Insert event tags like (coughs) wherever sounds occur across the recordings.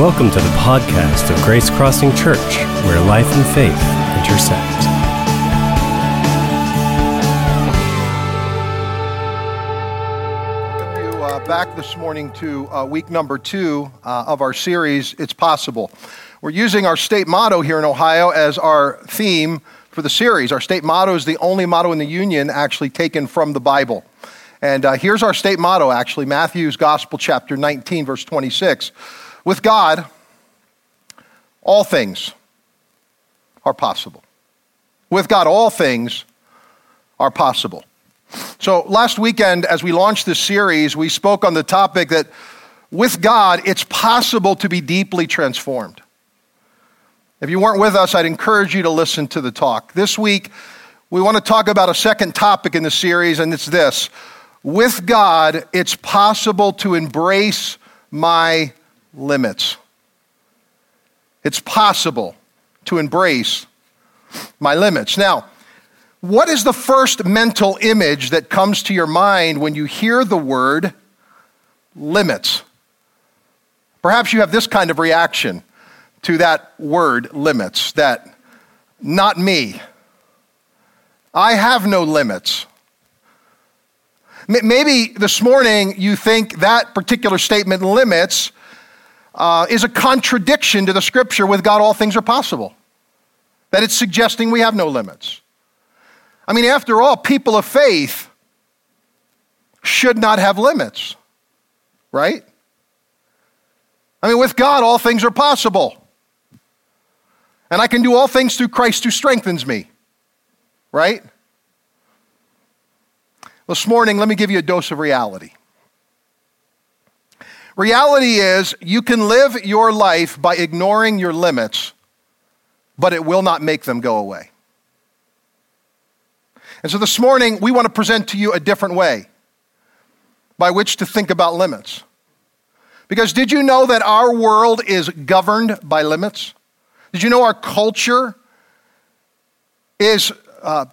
Welcome to the podcast of Grace Crossing Church, where life and faith intersect. Welcome you uh, back this morning to uh, week number two uh, of our series, It's Possible. We're using our state motto here in Ohio as our theme for the series. Our state motto is the only motto in the Union actually taken from the Bible. And uh, here's our state motto, actually Matthew's Gospel, chapter 19, verse 26. With God, all things are possible. With God, all things are possible. So, last weekend, as we launched this series, we spoke on the topic that with God, it's possible to be deeply transformed. If you weren't with us, I'd encourage you to listen to the talk. This week, we want to talk about a second topic in the series, and it's this With God, it's possible to embrace my limits. It's possible to embrace my limits. Now, what is the first mental image that comes to your mind when you hear the word limits? Perhaps you have this kind of reaction to that word limits that not me. I have no limits. Maybe this morning you think that particular statement limits uh, is a contradiction to the scripture with God, all things are possible. That it's suggesting we have no limits. I mean, after all, people of faith should not have limits, right? I mean, with God, all things are possible. And I can do all things through Christ who strengthens me, right? This morning, let me give you a dose of reality. Reality is, you can live your life by ignoring your limits, but it will not make them go away. And so this morning, we want to present to you a different way by which to think about limits. Because did you know that our world is governed by limits? Did you know our culture is uh,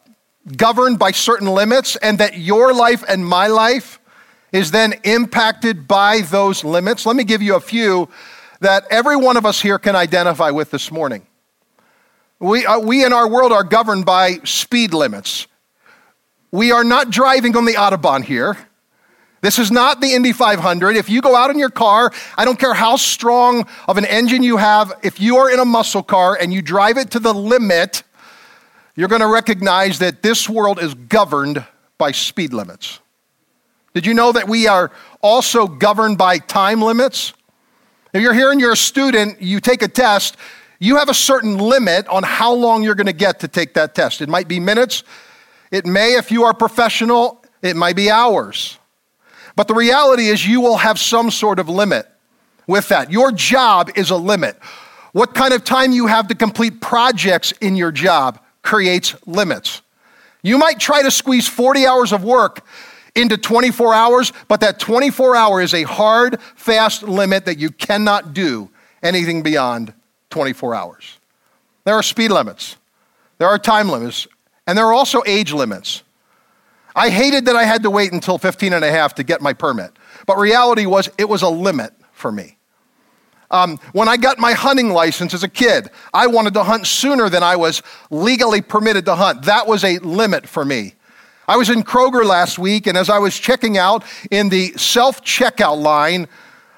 governed by certain limits and that your life and my life is then impacted by those limits. Let me give you a few that every one of us here can identify with this morning. We, uh, we in our world are governed by speed limits. We are not driving on the Autobahn here. This is not the Indy 500. If you go out in your car, I don't care how strong of an engine you have, if you are in a muscle car and you drive it to the limit, you're going to recognize that this world is governed by speed limits. Did you know that we are also governed by time limits? If you're here and you're a student, you take a test, you have a certain limit on how long you're going to get to take that test. It might be minutes, it may, if you are professional, it might be hours. But the reality is, you will have some sort of limit with that. Your job is a limit. What kind of time you have to complete projects in your job creates limits. You might try to squeeze 40 hours of work into 24 hours, but that 24 hour is a hard, fast limit that you cannot do anything beyond 24 hours. There are speed limits, there are time limits, and there are also age limits. I hated that I had to wait until 15 and a half to get my permit, but reality was it was a limit for me. Um, when I got my hunting license as a kid, I wanted to hunt sooner than I was legally permitted to hunt. That was a limit for me. I was in Kroger last week, and as I was checking out in the self checkout line,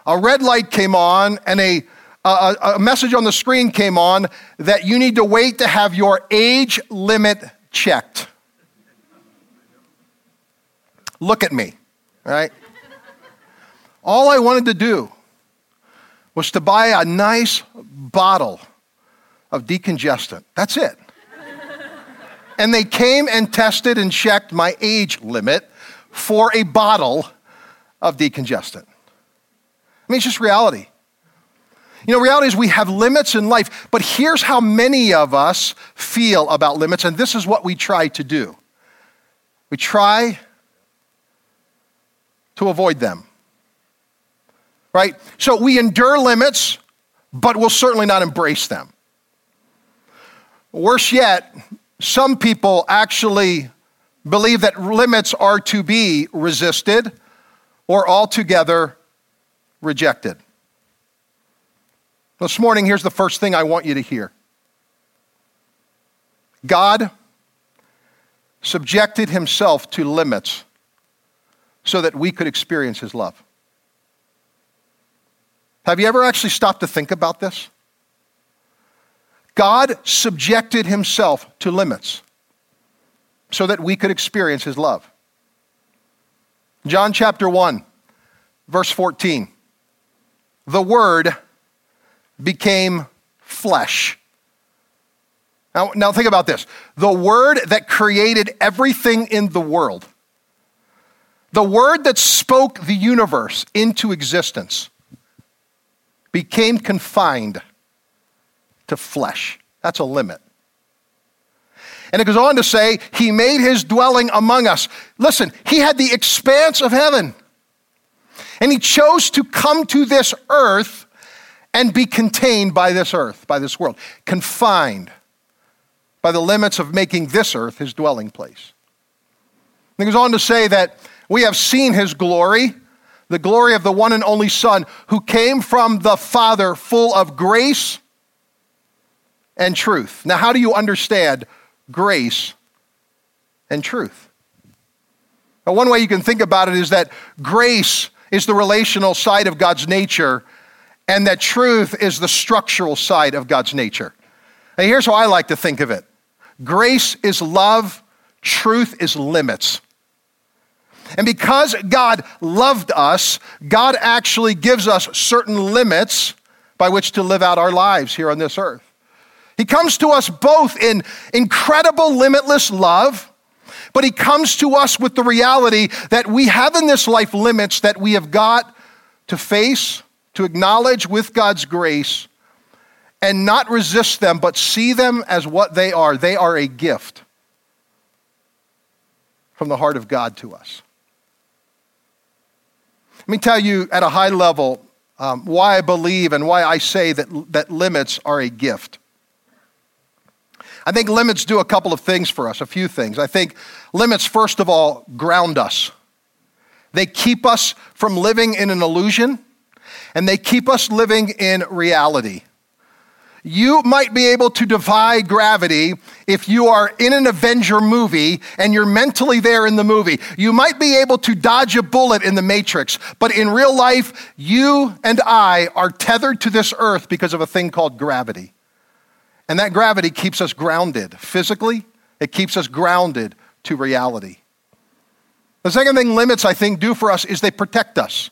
a red light came on and a, a, a, message on the screen came on that you need to wait to have your age limit checked. Look at me, right? All I wanted to do was to buy a nice bottle of decongestant. That's it and they came and tested and checked my age limit for a bottle of decongestant. I mean, it's just reality. You know, reality is we have limits in life, but here's how many of us feel about limits, and this is what we try to do we try to avoid them. Right? So we endure limits, but we'll certainly not embrace them. Worse yet, some people actually believe that limits are to be resisted or altogether rejected. This morning, here's the first thing I want you to hear God subjected himself to limits so that we could experience his love. Have you ever actually stopped to think about this? God subjected himself to limits so that we could experience his love. John chapter 1, verse 14. The Word became flesh. Now, now think about this. The Word that created everything in the world, the Word that spoke the universe into existence, became confined to flesh. That's a limit. And it goes on to say, He made His dwelling among us. Listen, He had the expanse of heaven. And He chose to come to this earth and be contained by this earth, by this world, confined by the limits of making this earth His dwelling place. And He goes on to say that we have seen His glory, the glory of the one and only Son, who came from the Father, full of grace and truth. Now, how do you understand grace and truth? Now, one way you can think about it is that grace is the relational side of God's nature, and that truth is the structural side of God's nature. Now, here's how I like to think of it grace is love, truth is limits. And because God loved us, God actually gives us certain limits by which to live out our lives here on this earth. He comes to us both in incredible, limitless love, but He comes to us with the reality that we have in this life limits that we have got to face, to acknowledge with God's grace, and not resist them, but see them as what they are. They are a gift from the heart of God to us. Let me tell you at a high level um, why I believe and why I say that, that limits are a gift. I think limits do a couple of things for us, a few things. I think limits, first of all, ground us. They keep us from living in an illusion, and they keep us living in reality. You might be able to defy gravity if you are in an Avenger movie and you're mentally there in the movie. You might be able to dodge a bullet in the Matrix, but in real life, you and I are tethered to this earth because of a thing called gravity. And that gravity keeps us grounded physically, it keeps us grounded to reality. The second thing limits, I think, do for us is they protect us.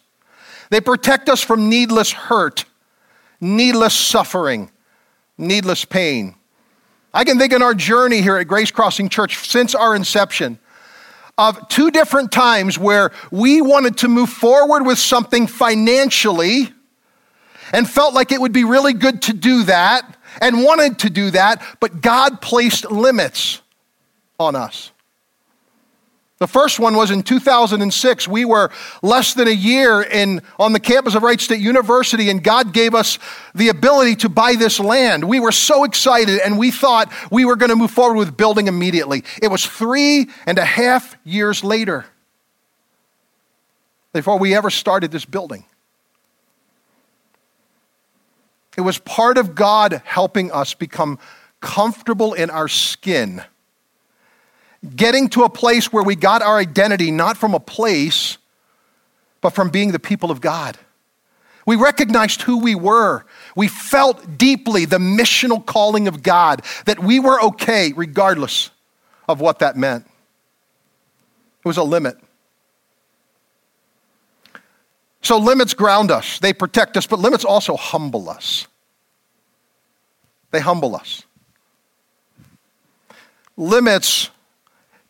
They protect us from needless hurt, needless suffering, needless pain. I can think in our journey here at Grace Crossing Church since our inception of two different times where we wanted to move forward with something financially and felt like it would be really good to do that and wanted to do that, but God placed limits on us. The first one was in 2006. We were less than a year in, on the campus of Wright State University, and God gave us the ability to buy this land. We were so excited, and we thought we were going to move forward with building immediately. It was three and a half years later before we ever started this building. It was part of God helping us become comfortable in our skin, getting to a place where we got our identity not from a place, but from being the people of God. We recognized who we were. We felt deeply the missional calling of God, that we were okay regardless of what that meant. It was a limit. So limits ground us, they protect us, but limits also humble us. They humble us. Limits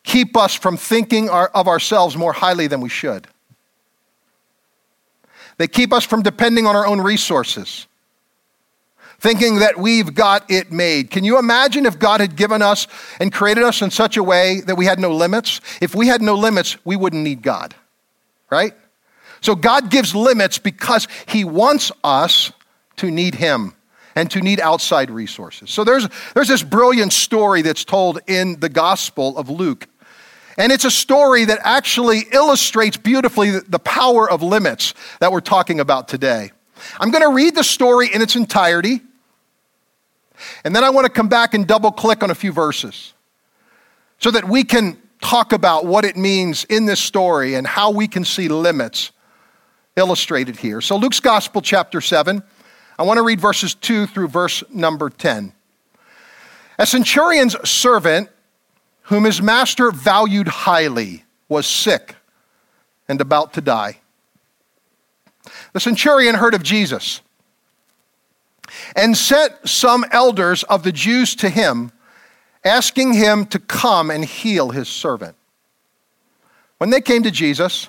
keep us from thinking of ourselves more highly than we should. They keep us from depending on our own resources, thinking that we've got it made. Can you imagine if God had given us and created us in such a way that we had no limits? If we had no limits, we wouldn't need God, right? So God gives limits because He wants us to need Him and to need outside resources. So there's, there's this brilliant story that's told in the Gospel of Luke. And it's a story that actually illustrates beautifully the power of limits that we're talking about today. I'm going to read the story in its entirety, and then I want to come back and double click on a few verses so that we can talk about what it means in this story and how we can see limits illustrated here. So, Luke's Gospel, chapter 7, I want to read verses 2 through verse number 10. A centurion's servant, whom his master valued highly, was sick and about to die. The centurion heard of Jesus and sent some elders of the Jews to him, asking him to come and heal his servant. When they came to Jesus,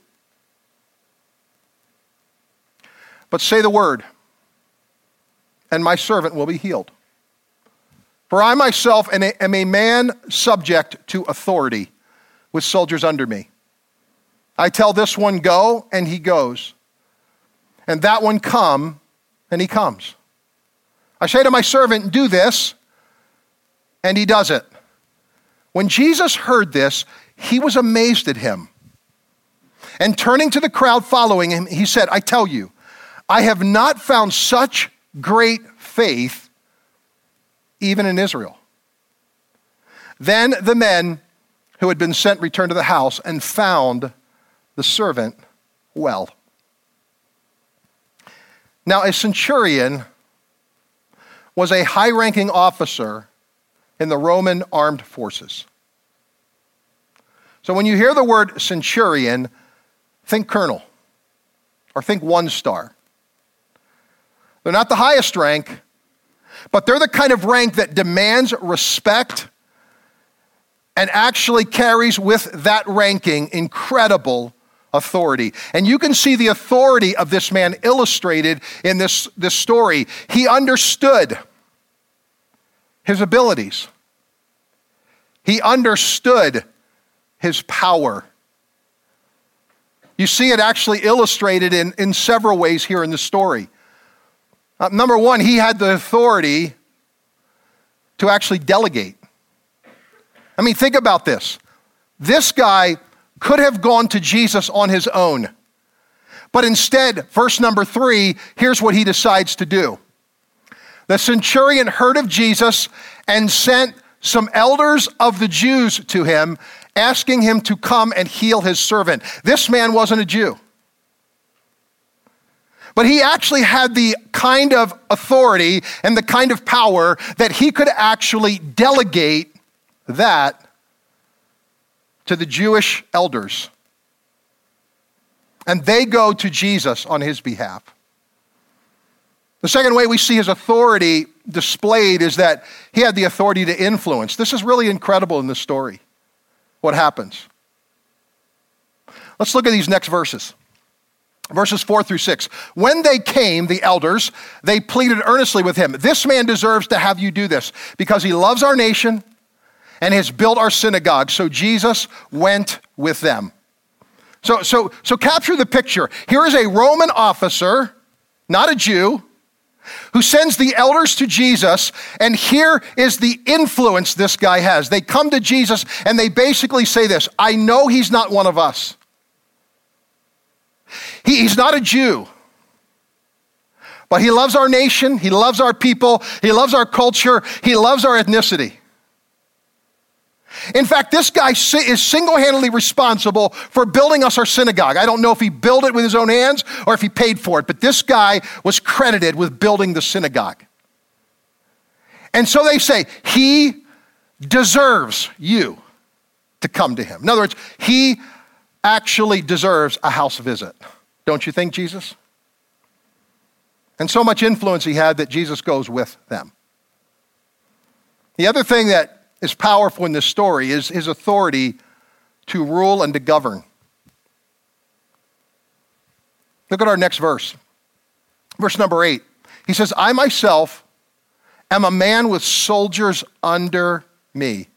But say the word, and my servant will be healed. For I myself am a man subject to authority with soldiers under me. I tell this one, go, and he goes. And that one, come, and he comes. I say to my servant, do this, and he does it. When Jesus heard this, he was amazed at him. And turning to the crowd following him, he said, I tell you, I have not found such great faith even in Israel. Then the men who had been sent returned to the house and found the servant well. Now, a centurion was a high ranking officer in the Roman armed forces. So when you hear the word centurion, think colonel or think one star. They're not the highest rank, but they're the kind of rank that demands respect and actually carries with that ranking incredible authority. And you can see the authority of this man illustrated in this, this story. He understood his abilities, he understood his power. You see it actually illustrated in, in several ways here in the story. Uh, number one, he had the authority to actually delegate. I mean, think about this. This guy could have gone to Jesus on his own. But instead, verse number three, here's what he decides to do. The centurion heard of Jesus and sent some elders of the Jews to him, asking him to come and heal his servant. This man wasn't a Jew. But he actually had the kind of authority and the kind of power that he could actually delegate that to the Jewish elders. And they go to Jesus on his behalf. The second way we see his authority displayed is that he had the authority to influence. This is really incredible in this story. What happens? Let's look at these next verses. Verses 4 through 6. When they came, the elders, they pleaded earnestly with him This man deserves to have you do this because he loves our nation and has built our synagogue. So Jesus went with them. So, so, so capture the picture. Here is a Roman officer, not a Jew, who sends the elders to Jesus, and here is the influence this guy has. They come to Jesus and they basically say this I know he's not one of us. He, he's not a Jew. But he loves our nation, he loves our people, he loves our culture, he loves our ethnicity. In fact, this guy is single handedly responsible for building us our synagogue. I don't know if he built it with his own hands or if he paid for it, but this guy was credited with building the synagogue. And so they say, he deserves you to come to him. In other words, he actually deserves a house visit. Don't you think, Jesus? And so much influence he had that Jesus goes with them. The other thing that is powerful in this story is his authority to rule and to govern. Look at our next verse. Verse number eight. He says, I myself am a man with soldiers under me.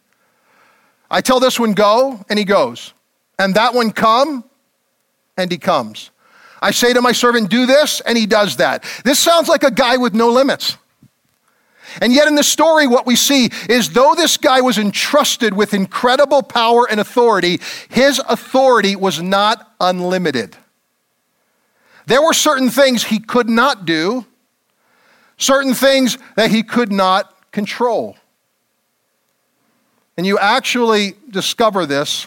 I tell this one, go, and he goes. And that one, come, and he comes. I say to my servant, do this, and he does that. This sounds like a guy with no limits. And yet, in the story, what we see is though this guy was entrusted with incredible power and authority, his authority was not unlimited. There were certain things he could not do, certain things that he could not control. And you actually discover this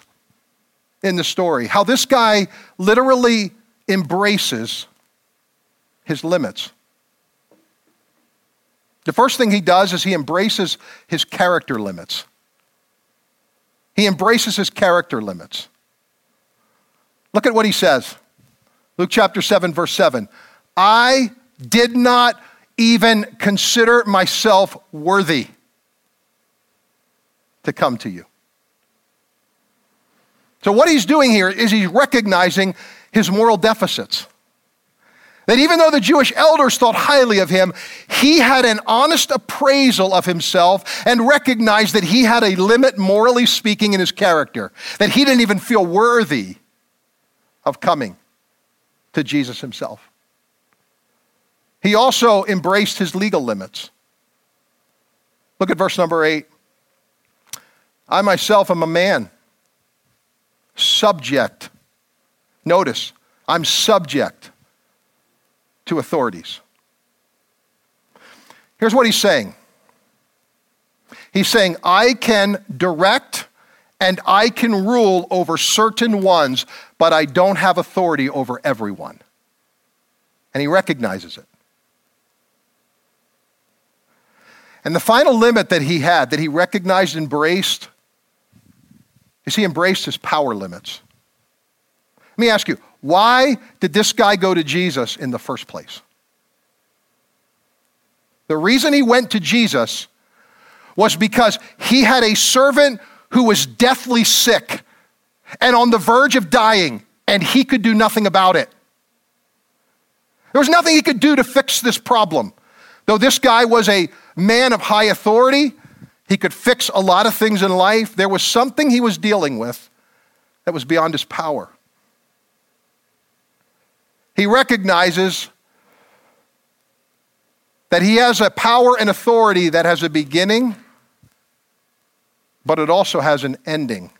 in the story how this guy literally embraces his limits. The first thing he does is he embraces his character limits. He embraces his character limits. Look at what he says. Luke chapter 7, verse 7. I did not even consider myself worthy to come to you. So, what he's doing here is he's recognizing his moral deficits. That even though the Jewish elders thought highly of him, he had an honest appraisal of himself and recognized that he had a limit, morally speaking, in his character, that he didn't even feel worthy of coming to Jesus himself. He also embraced his legal limits. Look at verse number eight. I myself am a man, subject. Notice, I'm subject to authorities. Here's what he's saying He's saying, I can direct and I can rule over certain ones, but I don't have authority over everyone. And he recognizes it. And the final limit that he had, that he recognized and embraced, is he embraced his power limits. Let me ask you, why did this guy go to Jesus in the first place? The reason he went to Jesus was because he had a servant who was deathly sick and on the verge of dying, and he could do nothing about it. There was nothing he could do to fix this problem. Though this guy was a man of high authority, he could fix a lot of things in life. There was something he was dealing with that was beyond his power. He recognizes that he has a power and authority that has a beginning, but it also has an ending.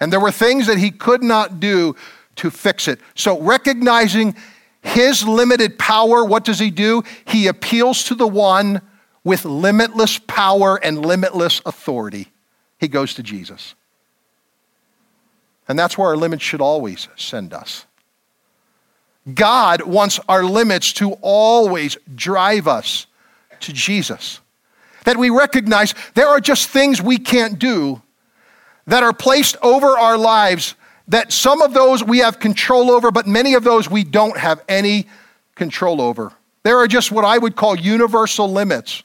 And there were things that he could not do to fix it. So, recognizing his limited power, what does he do? He appeals to the one with limitless power and limitless authority. He goes to Jesus. And that's where our limits should always send us. God wants our limits to always drive us to Jesus. That we recognize there are just things we can't do that are placed over our lives, that some of those we have control over, but many of those we don't have any control over. There are just what I would call universal limits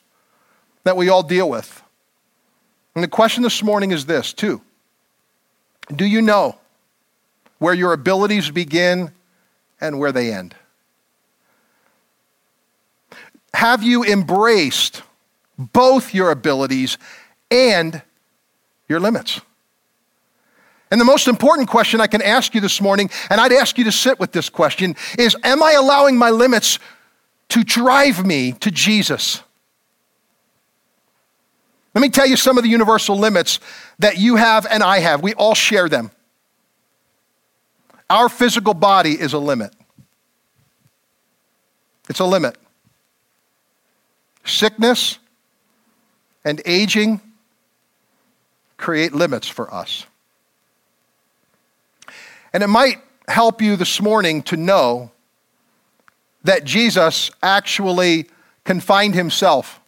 that we all deal with. And the question this morning is this, too Do you know where your abilities begin and where they end? Have you embraced both your abilities and your limits? And the most important question I can ask you this morning, and I'd ask you to sit with this question, is Am I allowing my limits to drive me to Jesus? Let me tell you some of the universal limits that you have and I have. We all share them. Our physical body is a limit. It's a limit. Sickness and aging create limits for us. And it might help you this morning to know that Jesus actually confined himself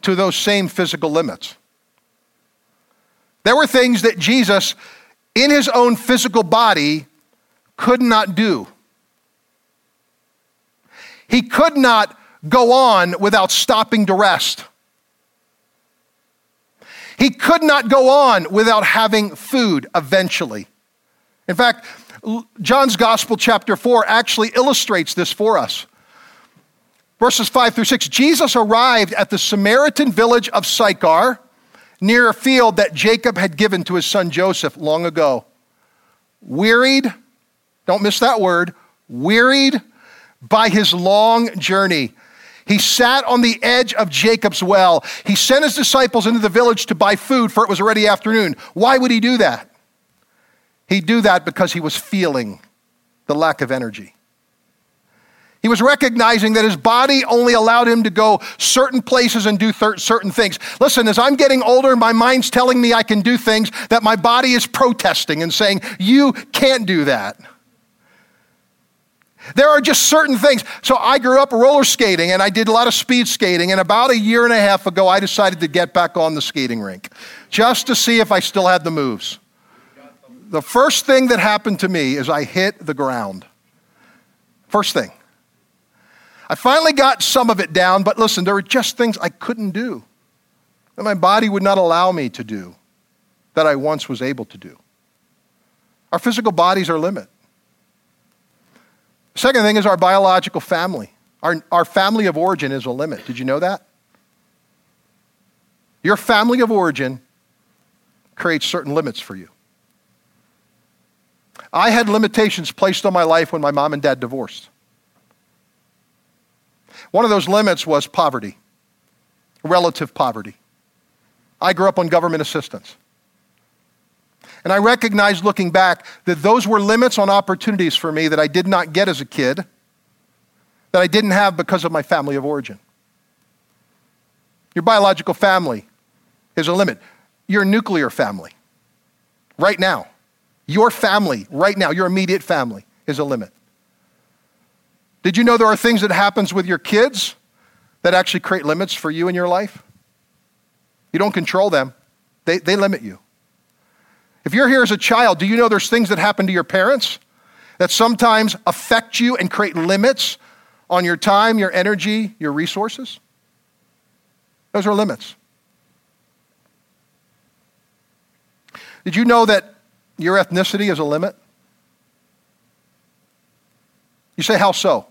to those same physical limits. There were things that Jesus, in his own physical body, could not do. He could not go on without stopping to rest. He could not go on without having food eventually. In fact, John's Gospel, chapter 4, actually illustrates this for us. Verses 5 through 6 Jesus arrived at the Samaritan village of Sychar near a field that Jacob had given to his son Joseph long ago. Wearied, don't miss that word, wearied by his long journey. He sat on the edge of Jacob's well. He sent his disciples into the village to buy food, for it was already afternoon. Why would he do that? He'd do that because he was feeling the lack of energy. He was recognizing that his body only allowed him to go certain places and do th- certain things. Listen, as I'm getting older, my mind's telling me I can do things that my body is protesting and saying, You can't do that. There are just certain things. So I grew up roller skating and I did a lot of speed skating. And about a year and a half ago, I decided to get back on the skating rink just to see if I still had the moves. The first thing that happened to me is I hit the ground. First thing. I finally got some of it down, but listen, there were just things I couldn't do that my body would not allow me to do that I once was able to do. Our physical bodies are limit. Second thing is our biological family. Our, our family of origin is a limit. Did you know that? Your family of origin creates certain limits for you. I had limitations placed on my life when my mom and dad divorced. One of those limits was poverty, relative poverty. I grew up on government assistance. And I recognize looking back that those were limits on opportunities for me that I did not get as a kid, that I didn't have because of my family of origin. Your biological family is a limit. Your nuclear family, right now, your family, right now, your immediate family, is a limit. Did you know there are things that happens with your kids that actually create limits for you in your life? You don't control them. They, they limit you. If you're here as a child, do you know there's things that happen to your parents that sometimes affect you and create limits on your time, your energy, your resources? Those are limits. Did you know that your ethnicity is a limit? You say, how so?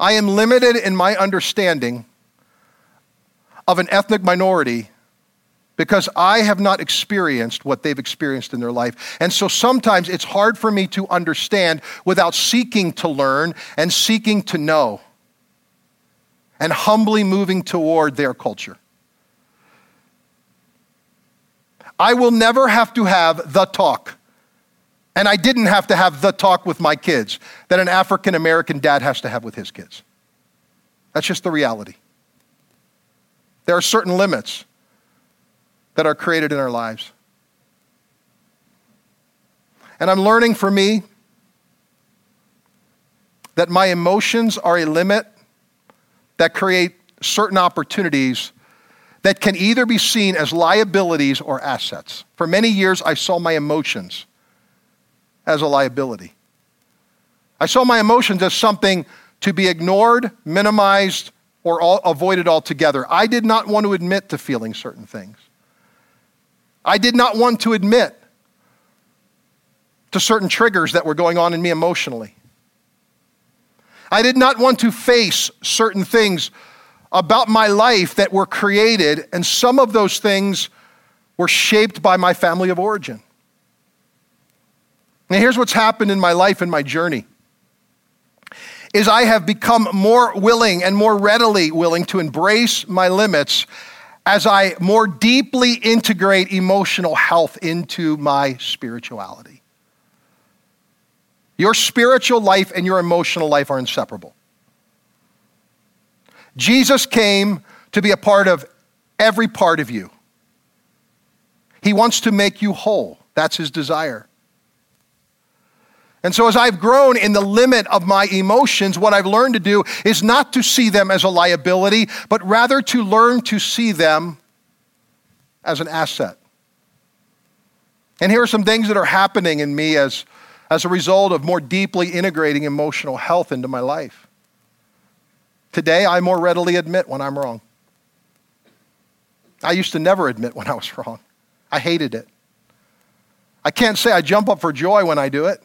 I am limited in my understanding of an ethnic minority because I have not experienced what they've experienced in their life. And so sometimes it's hard for me to understand without seeking to learn and seeking to know and humbly moving toward their culture. I will never have to have the talk and I didn't have to have the talk with my kids that an African American dad has to have with his kids. That's just the reality. There are certain limits that are created in our lives. And I'm learning for me that my emotions are a limit that create certain opportunities that can either be seen as liabilities or assets. For many years, I saw my emotions as a liability. I saw my emotions as something to be ignored, minimized, or all, avoided altogether. I did not want to admit to feeling certain things. I did not want to admit to certain triggers that were going on in me emotionally. I did not want to face certain things about my life that were created, and some of those things were shaped by my family of origin. Now, here's what's happened in my life and my journey is I have become more willing and more readily willing to embrace my limits as I more deeply integrate emotional health into my spirituality. Your spiritual life and your emotional life are inseparable. Jesus came to be a part of every part of you. He wants to make you whole. That's his desire. And so, as I've grown in the limit of my emotions, what I've learned to do is not to see them as a liability, but rather to learn to see them as an asset. And here are some things that are happening in me as, as a result of more deeply integrating emotional health into my life. Today, I more readily admit when I'm wrong. I used to never admit when I was (laughs) wrong, I hated it. I can't say I jump up for joy when I do it.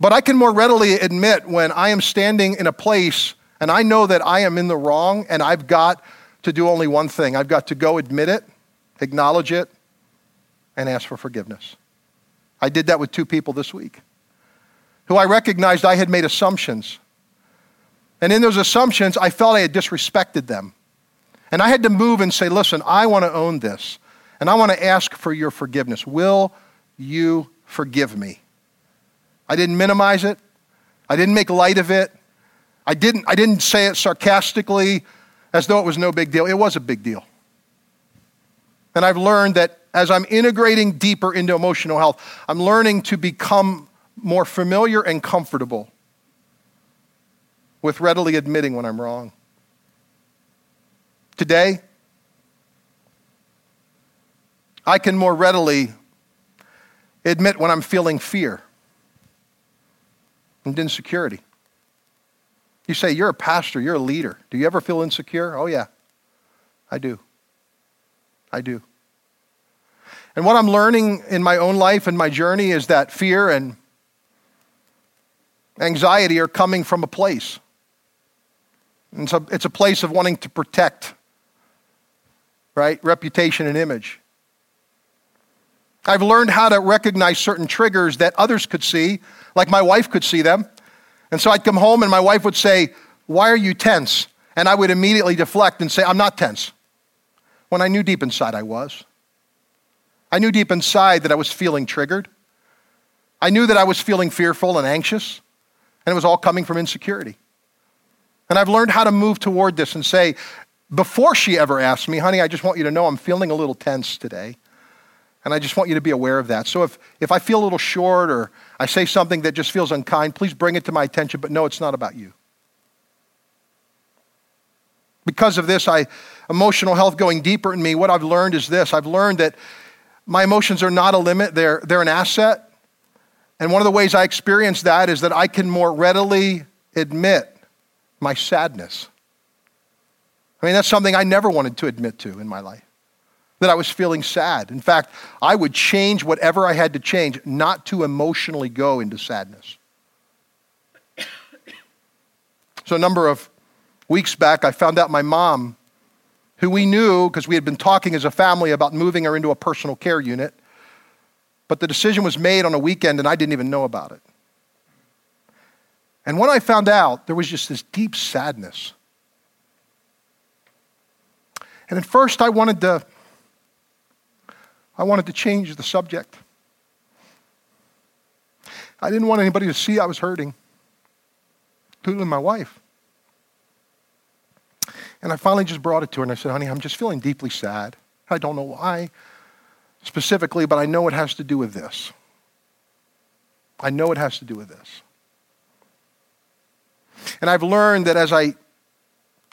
But I can more readily admit when I am standing in a place and I know that I am in the wrong and I've got to do only one thing I've got to go admit it, acknowledge it, and ask for forgiveness. I did that with two people this week who I recognized I had made assumptions. And in those assumptions, I felt I had disrespected them. And I had to move and say, listen, I want to own this. And I want to ask for your forgiveness. Will you forgive me? I didn't minimize it. I didn't make light of it. I didn't, I didn't say it sarcastically as though it was no big deal. It was a big deal. And I've learned that as I'm integrating deeper into emotional health, I'm learning to become more familiar and comfortable with readily admitting when I'm wrong. Today, I can more readily admit when I'm feeling fear and insecurity. You say, You're a pastor, you're a leader. Do you ever feel insecure? Oh, yeah, I do. I do. And what I'm learning in my own life and my journey is that fear and anxiety are coming from a place. And so it's a place of wanting to protect, right? Reputation and image. I've learned how to recognize certain triggers that others could see, like my wife could see them. And so I'd come home and my wife would say, Why are you tense? And I would immediately deflect and say, I'm not tense. When I knew deep inside I was. I knew deep inside that I was feeling triggered. I knew that I was feeling fearful and anxious. And it was all coming from insecurity. And I've learned how to move toward this and say, before she ever asked me, honey, I just want you to know I'm feeling a little tense today. And I just want you to be aware of that. So if, if I feel a little short or I say something that just feels unkind, please bring it to my attention, but no, it's not about you. Because of this, I emotional health going deeper in me, what I've learned is this. I've learned that my emotions are not a limit, they're, they're an asset. And one of the ways I experience that is that I can more readily admit my sadness. I mean, that's something I never wanted to admit to in my life that I was feeling sad. In fact, I would change whatever I had to change not to emotionally go into sadness. (coughs) So, a number of weeks back, I found out my mom, who we knew because we had been talking as a family about moving her into a personal care unit, but the decision was made on a weekend and I didn't even know about it. And when I found out, there was just this deep sadness. And at first, I wanted to I wanted to change the subject. I didn't want anybody to see I was hurting, including my wife. And I finally just brought it to her and I said, honey, I'm just feeling deeply sad. I don't know why specifically, but I know it has to do with this. I know it has to do with this. And I've learned that as I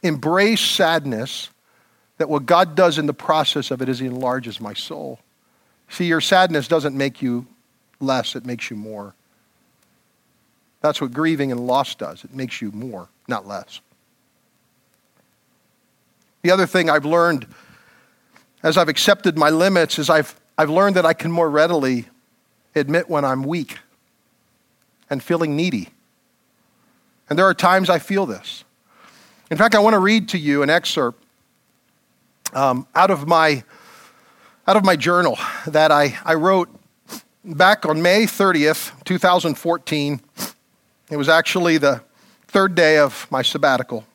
embrace sadness, that what God does in the process of it is He enlarges my soul. See, your sadness doesn't make you less, it makes you more. That's what grieving and loss does. It makes you more, not less. The other thing I've learned as I've accepted my limits is I've, I've learned that I can more readily admit when I'm weak and feeling needy. And there are times I feel this. In fact, I want to read to you an excerpt um, out of my out of my journal that I, I wrote back on May 30th, 2014. It was actually the third day of my sabbatical.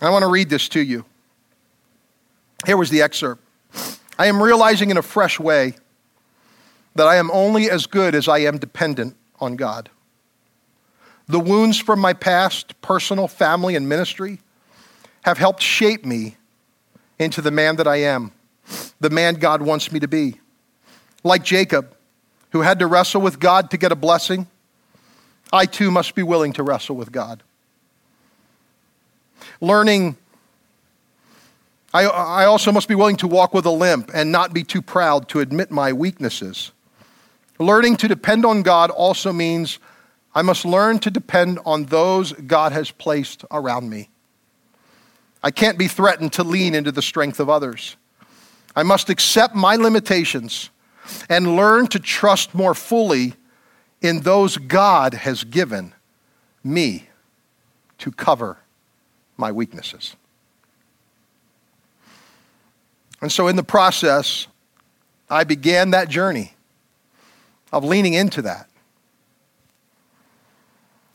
I want to read this to you. Here was the excerpt. I am realizing in a fresh way that I am only as good as I am dependent on God. The wounds from my past, personal, family, and ministry have helped shape me into the man that I am the man God wants me to be. Like Jacob, who had to wrestle with God to get a blessing, I too must be willing to wrestle with God. Learning, I, I also must be willing to walk with a limp and not be too proud to admit my weaknesses. Learning to depend on God also means I must learn to depend on those God has placed around me. I can't be threatened to lean into the strength of others. I must accept my limitations and learn to trust more fully in those God has given me to cover my weaknesses. And so, in the process, I began that journey of leaning into that.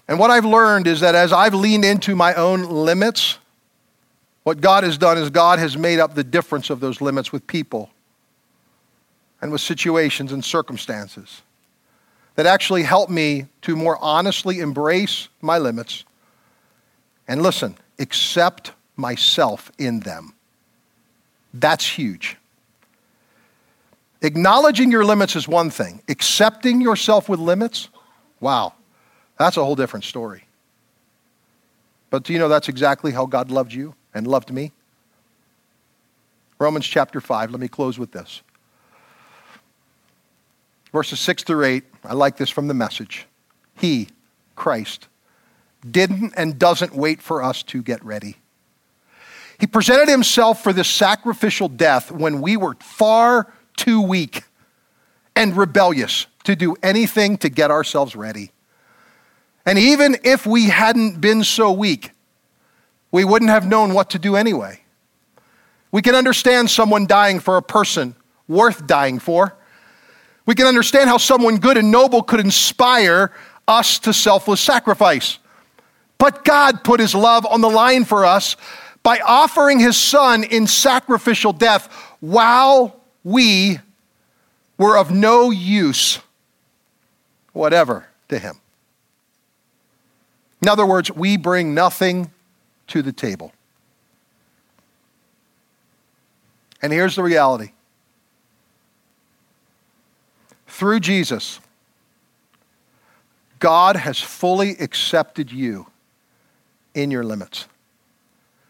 And what I've learned is that as I've leaned into my own limits, what God has done is God has made up the difference of those limits with people and with situations and circumstances that actually help me to more honestly embrace my limits and listen, accept myself in them. That's huge. Acknowledging your limits is one thing, accepting yourself with limits, wow, that's a whole different story. But do you know that's exactly how God loved you and loved me? Romans chapter 5, let me close with this. Verses 6 through 8, I like this from the message. He, Christ, didn't and doesn't wait for us to get ready. He presented himself for this sacrificial death when we were far too weak and rebellious to do anything to get ourselves ready. And even if we hadn't been so weak, we wouldn't have known what to do anyway. We can understand someone dying for a person worth dying for. We can understand how someone good and noble could inspire us to selfless sacrifice. But God put his love on the line for us by offering his son in sacrificial death while we were of no use whatever to him. In other words, we bring nothing to the table. And here's the reality through Jesus, God has fully accepted you in your limits.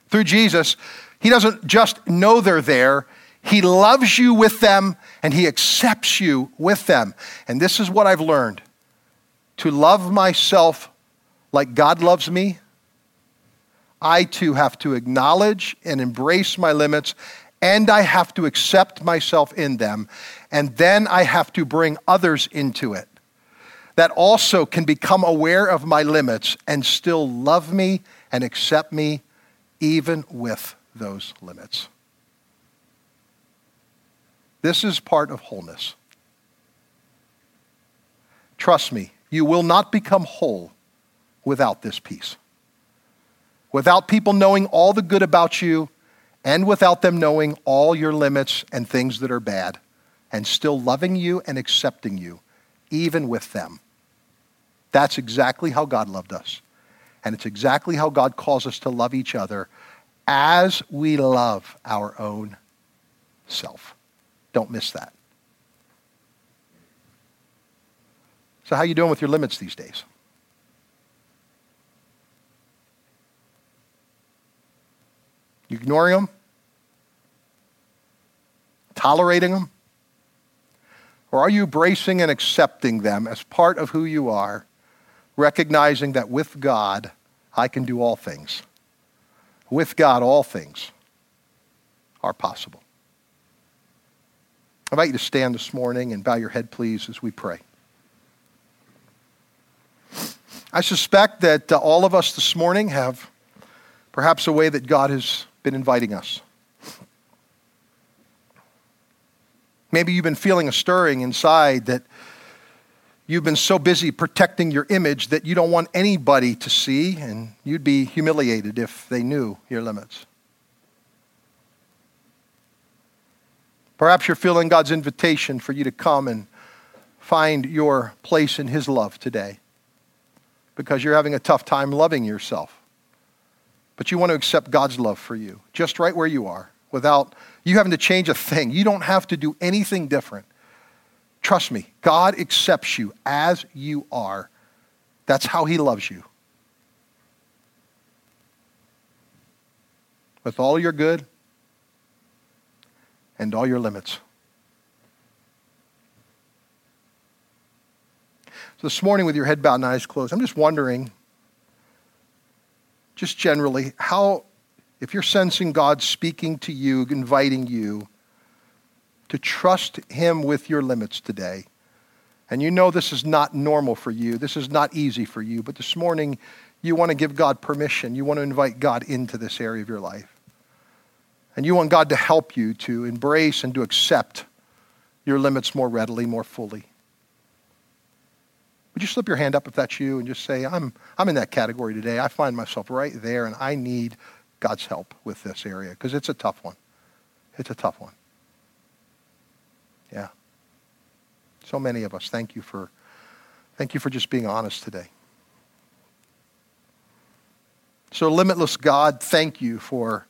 Through Jesus, He doesn't just know they're there, He loves you with them and He accepts you with them. And this is what I've learned to love myself like God loves me. I too have to acknowledge and embrace my limits, and I have to accept myself in them. And then I have to bring others into it that also can become aware of my limits and still love me and accept me even with those limits. This is part of wholeness. Trust me, you will not become whole without this piece. Without people knowing all the good about you and without them knowing all your limits and things that are bad and still loving you and accepting you, even with them. That's exactly how God loved us. And it's exactly how God calls us to love each other as we love our own self. Don't miss that. So how you doing with your limits these days? You ignoring them? Tolerating them? Or are you embracing and accepting them as part of who you are, recognizing that with God, I can do all things? With God, all things are possible. I invite you to stand this morning and bow your head, please, as we pray. I suspect that uh, all of us this morning have perhaps a way that God has been inviting us. Maybe you've been feeling a stirring inside that you've been so busy protecting your image that you don't want anybody to see, and you'd be humiliated if they knew your limits. Perhaps you're feeling God's invitation for you to come and find your place in His love today because you're having a tough time loving yourself. But you want to accept God's love for you, just right where you are, without you having to change a thing. You don't have to do anything different. Trust me, God accepts you as you are. That's how He loves you. With all your good and all your limits. So this morning, with your head bowed and eyes closed, I'm just wondering just generally, how, if you're sensing God speaking to you, inviting you to trust Him with your limits today, And you know this is not normal for you. This is not easy for you. But this morning, you want to give God permission. You want to invite God into this area of your life. And you want God to help you to embrace and to accept your limits more readily, more fully. Would you slip your hand up if that's you and just say, I'm, I'm in that category today. I find myself right there and I need God's help with this area because it's a tough one. It's a tough one. Yeah. So many of us, thank you for thank you for just being honest today. So limitless God, thank you for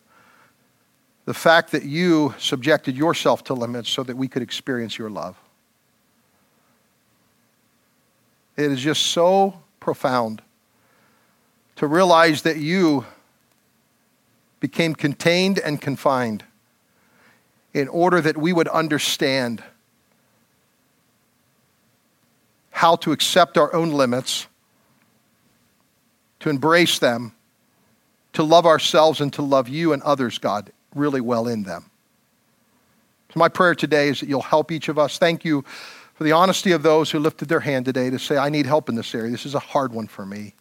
the fact that you subjected yourself to limits so that we could experience your love. It is just so profound to realize that you became contained and confined in order that we would understand how to accept our own limits, to embrace them, to love ourselves, and to love you and others, God, really well in them. So, my prayer today is that you'll help each of us. Thank you for the honesty of those who lifted their hand today to say, I need help in this area. This is a hard one for me.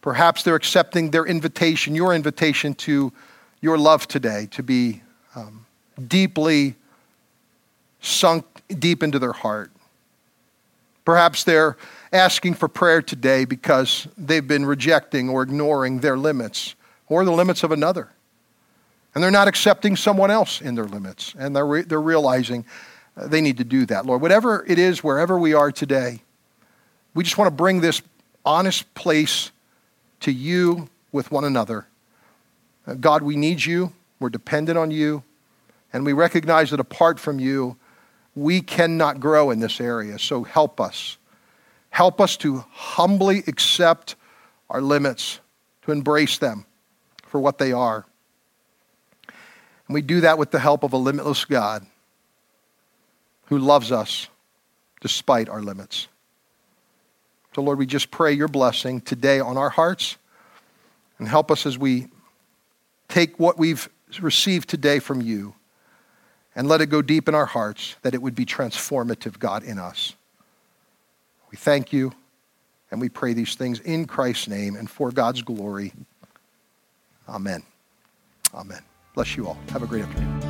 Perhaps they're accepting their invitation, your invitation to your love today, to be um, deeply sunk deep into their heart. Perhaps they're asking for prayer today because they've been rejecting or ignoring their limits or the limits of another. And they're not accepting someone else in their limits. And they're, re- they're realizing they need to do that. Lord, whatever it is, wherever we are today, we just want to bring this honest place to you with one another. Uh, God, we need you. We're dependent on you. And we recognize that apart from you, we cannot grow in this area. So help us. Help us to humbly accept our limits, to embrace them for what they are. And we do that with the help of a limitless God who loves us despite our limits. So, Lord, we just pray your blessing today on our hearts and help us as we take what we've received today from you and let it go deep in our hearts that it would be transformative, God, in us. We thank you and we pray these things in Christ's name and for God's glory. Amen. Amen. Bless you all. Have a great afternoon.